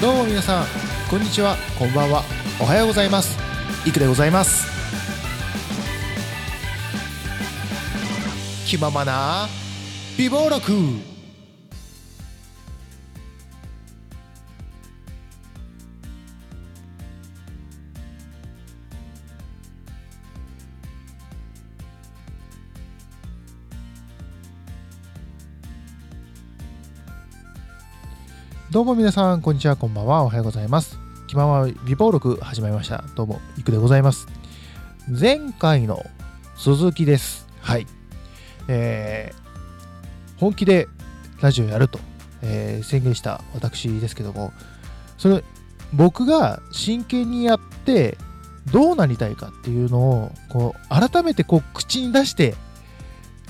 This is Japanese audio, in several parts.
どうも皆さんこんにちは。こんばんは。おはようございます。いくでございます。気ままな美貌録。どうも皆さんこんにちはこんばんはおはようございます。気まま美貌録始まりました。どうもいくでございます。前回の鈴木です。はい。えー、本気でラジオやると、えー、宣言した私ですけどもそれ僕が真剣にやってどうなりたいかっていうのをこう改めてこう口に出して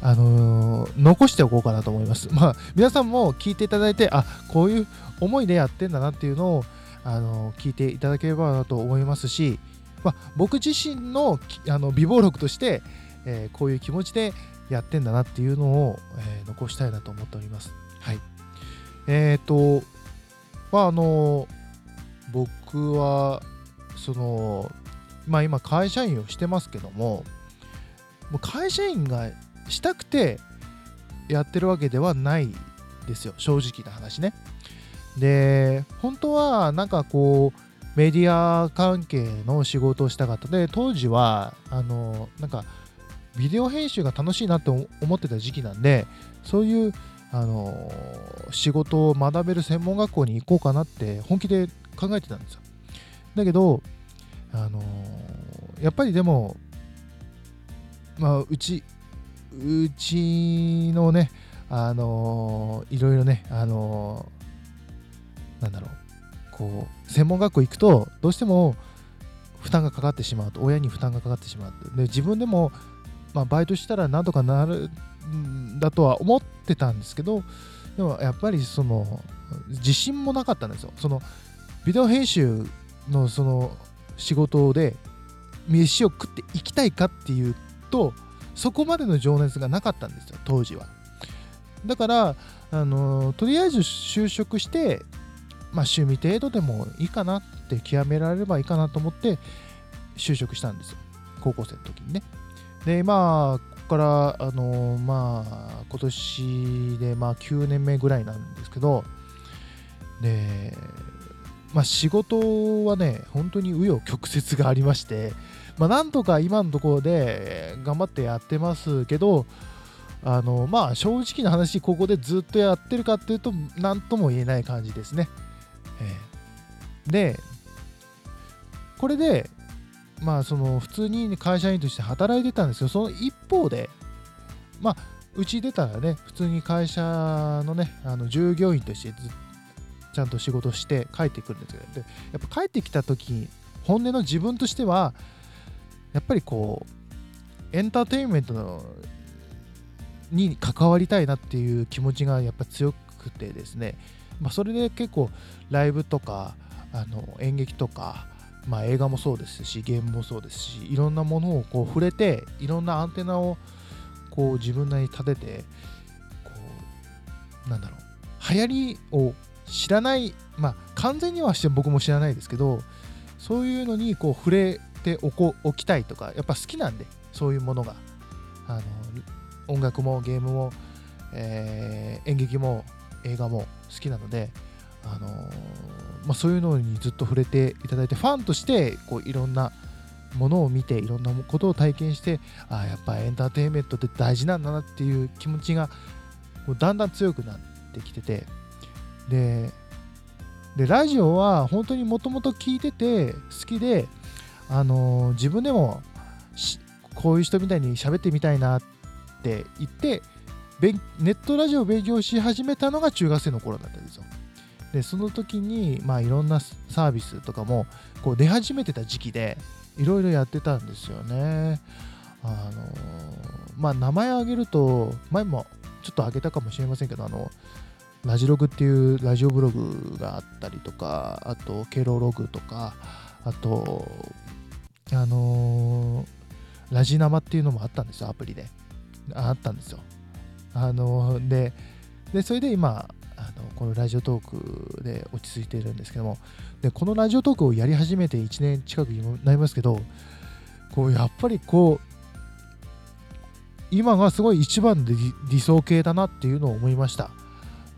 あのー、残しておこうかなと思います。まあ、皆さんも聞いていただいて、あ、こういう思いでやってんだなっていうのを、あのー、聞いていただければなと思いますし、まあ、僕自身のあの美貌録として、えー、こういう気持ちでやってんだなっていうのを、え残したいなと思っております。はい。えっ、と、まあ、あの僕は、その、まあ今会社員をしてますけども、もう会社員がしたくてやってるわけではないですよ。正直な話ね。で本当はなんかこうメディア関係の仕事をしたかった。で当時はあのなんかビデオ編集が楽しいなって思ってた時期なんでそういうあの仕事を学べる専門学校に行こうかなって本気で考えてたんですよ。だけどあのやっぱりでもまあうちうちのね、あのー、いろいろね、あのー、なんだろう、こう、専門学校行くと、どうしても負担がかかってしまうと、親に負担がかかってしまうで、自分でも、まあ、バイトしたらなんとかなるんだとは思ってたんですけど、でもやっぱりその、自信もなかったんですよ。その、ビデオ編集のその仕事で、飯を食っていきたいかっていうと、そこまでの情熱がなかったんですよ当時は。だからあのとりあえず就職してまあ趣味程度でもいいかなって極められればいいかなと思って就職したんですよ高校生の時にね。でまあここからあのまあ今年でまあ9年目ぐらいなんですけどでまあ仕事はね本当に紆余曲折がありましてまあ、なんとか今のところで頑張ってやってますけど、あのまあ正直な話、ここでずっとやってるかっていうと、何とも言えない感じですね。えー、で、これで、まあその普通に会社員として働いてたんですよ。その一方で、まあ、うち出たらね、普通に会社のね、あの従業員としてちゃんと仕事して帰ってくるんですけど、でやっぱ帰ってきた時本音の自分としては、やっぱりこうエンターテインメントのに関わりたいなっていう気持ちがやっぱ強くてですね、まあ、それで結構ライブとかあの演劇とか、まあ、映画もそうですしゲームもそうですしいろんなものをこう触れていろんなアンテナをこう自分なりに立ててこうなんだろう流行りを知らないまあ完全にはして僕も知らないですけどそういうのにこう触れておこおきたいとかやっぱ好きなんでそういうものが。あの音楽もゲームも、えー、演劇も映画も好きなので、あのまあ、そういうのにずっと触れていただいてファンとしてこういろんなものを見ていろんなことを体験してあやっぱエンターテインメントって大事なんだなっていう気持ちがこうだんだん強くなってきててででラジオは本当にもともと聞いてて好きであの、自分でもこういう人みたいに喋ってみたいなって言ってネットラジオを勉強し始めたのが中学生の頃だったんですよ。でその時に、まあ、いろんなサービスとかもこう出始めてた時期でいろいろやってたんですよね。あの、まあ名前を挙げると前もちょっと挙げたかもしれませんけどあのラジログっていうラジオブログがあったりとかあとケロログとかあとあのー、ラジ生っていうのもあったんですよ、アプリで。あったんですよ。あのー、でで、それで今、あのこのラジオトークで落ち着いてるんですけどもでこのラジオトークをやり始めて1年近くになりますけどこうやっぱりこう今がすごい一番で理想形だなっていうのを思いました。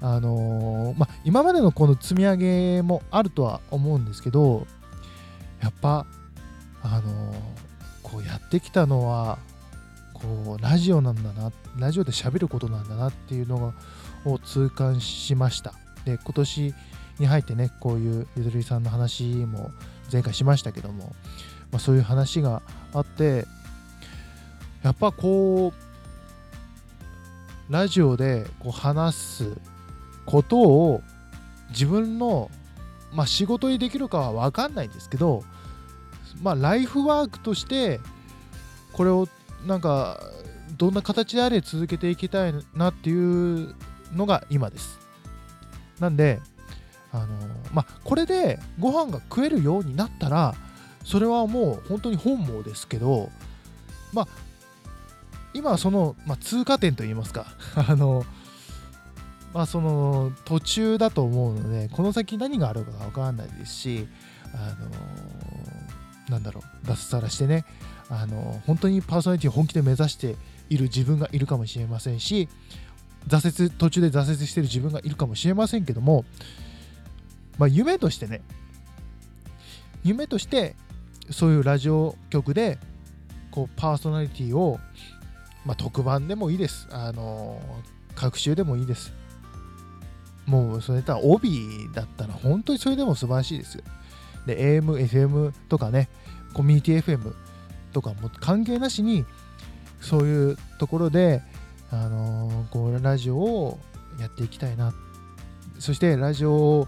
あのー、ま今までのこの積み上げもあるとは思うんですけどやっぱあの、こうやってきたのはこうラジオなんだなラジオで喋ることなんだなっていうのを痛感しました。で今年に入ってねこういうゆずりさんの話も前回しましたけども、まあ、そういう話があってやっぱこうラジオでこう話すことを自分の、まあ、仕事にできるかは分かんないんですけど、まあ、ライフワークとしてこれをなんかどんな形であれ続けていきたいなっていうのが今です。なんで、あのまあ、これでご飯が食えるようになったらそれはもう本当に本望ですけど、まあ、今はその、まあ、通過点といいますか あの、まあ、その途中だと思うのでこの先何があるかが分からないですしあのなんだろう脱サラしてねあの本当にパーソナリティを本気で目指している自分がいるかもしれませんし挫折途中で挫折してる自分がいるかもしれませんけども、まあ、夢としてね夢としてそういうラジオ局でこうパーソナリティをまあ、特番でもいいです。あの各週でもいいです。もうそれとは帯だったら本当にそれでも素晴らしいですよ。で、AM、FM とかね、コミュニティ FM とかも関係なしに、そういうところで、あのこうラジオをやっていきたいな。そしてラジオ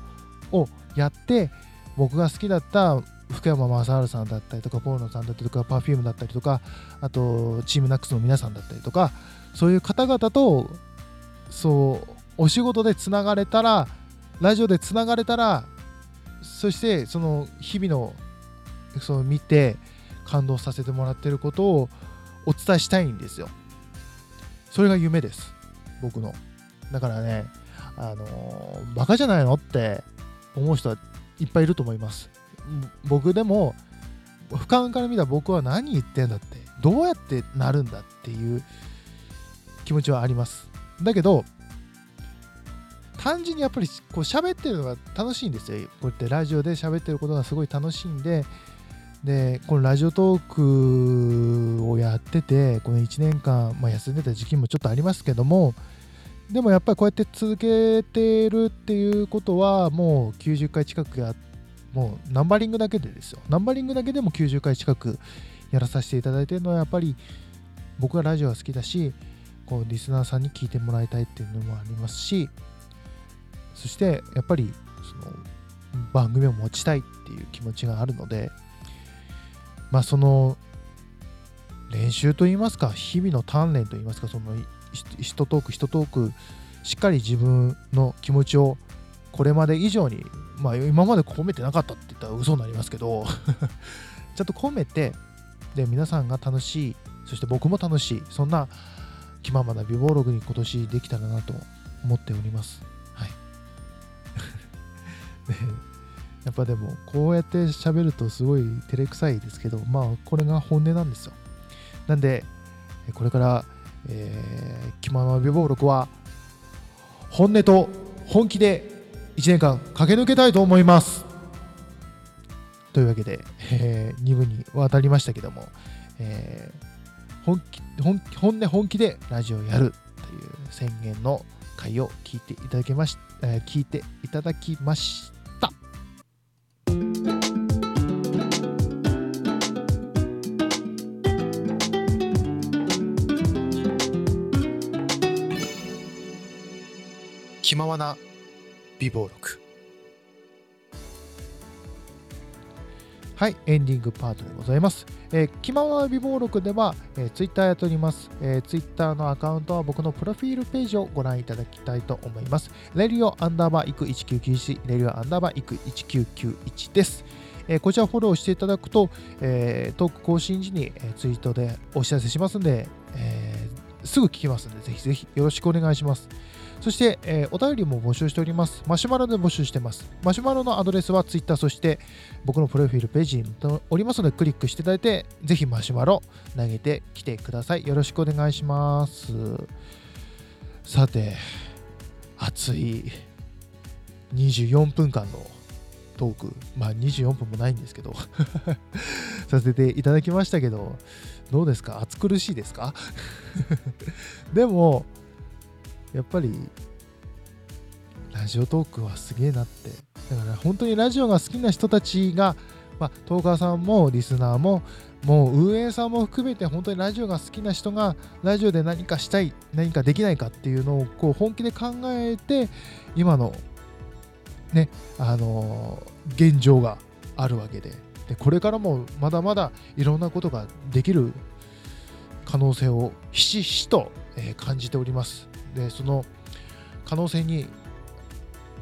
をやって、僕が好きだった福山雅治さんだったりとか、ポーノさんだったりとか、Perfume だったりとか、あと、チームナックスの皆さんだったりとか、そういう方々と、そう、お仕事でつながれたら、ラジオでつながれたら、そしてその日々のその見て感動させてもらってることをお伝えしたいんですよ。それが夢です。僕の。だからね、あのー、バカじゃないのって思う人はいっぱいいると思います。僕でも俯瞰から見た僕は何言ってんだってどうやってなるんだっていう気持ちはありますだけど単純にやっぱりこう喋ってるのが楽しいんですよ。こうやってラジオで喋ってることがすごい楽しいんで。でこのラジオトークをやっててこの1年間、まあ、休んでた時期もちょっとありますけども。でもやっぱりこうやって続けてるっていうことはもう90回近くやもうナンバリングだけでですよ。ナンバリングだけでも90回近くやらさせていただいてるのはやっぱり僕はラジオが好きだし、こうリスナーさんに聞いてもらいたいっていうのもありますし、そしてやっぱりその番組を持ちたいっていう気持ちがあるので、まあその練習といいますか、日々の鍛錬といいますか、その人トーク、人トーク、しっかり自分の気持ちをこれまで以上にまあ今まで込めてなかったって言ったら嘘になりますけど ちゃんと込めてで皆さんが楽しいそして僕も楽しいそんな気ままな美貌録に今年できたらなと思っております。やっぱでもこうやって喋るとすごい照れくさいですけどまあこれが本音なんですよなんでこれから、えー、気まま美貌録は本音と本気で1年間駆け抜けたいと思います。というわけで、えー、2部に渡りましたけども、えー、本気本本音本気でラジオをやるという宣言の回を聞いていただけまし、えー、聞いていただきました。気ままな美貌録はい、エンディングパートでございます。えー、気ままな美貌録では、えー、ツイッターやっております。えー、ツイッターのアカウントは僕のプロフィールページをご覧いただきたいと思います。レリオアンダーバーイク1991、レリオアンダーバーイク1991です。えー、こちらフォローしていただくと、えー、トーク更新時に、えー、ツイートでお知らせしますんで、えー、すぐ聞きますんで、ぜひぜひよろしくお願いします。そして、えーお便りも募集しております。マシュマロで募集してます。マシュマロのアドレスは Twitter、そして僕のプロフィールページにおりますので、クリックしていただいて、ぜひマシュマロ投げてきてください。よろしくお願いします。さて、熱い24分間のトーク、まあ24分もないんですけど、させていただきましたけど、どうですか？暑苦しいですか？でも、やっぱり、ラジオトークはすげえなって。だから本当にラジオが好きな人たちが、まあ、トーカーさんもリスナーも、もう運営さんも含めて本当にラジオが好きな人がラジオで何かしたい、何かできないかっていうのをこう本気で考えて、今のね、あのー現状があるわけでで、これからもまだまだいろんなことができる可能性をひしひしと、え感じております。で、その可能性に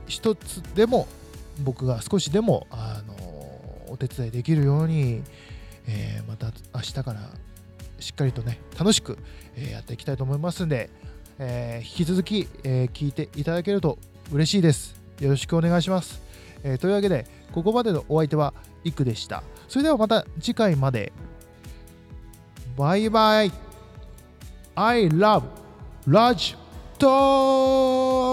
一つでも僕が少しでも、あのお手伝いできるように、えーまた明日からしっかりとね楽しく、えやっていきたいと思いますんで、えー引き続き、えー聞いていただけると嬉しいです。よろしくお願いします、えというわけでここまでのお相手はいくでした。それではまた次回まで。バイバイ。I love Raj ジトー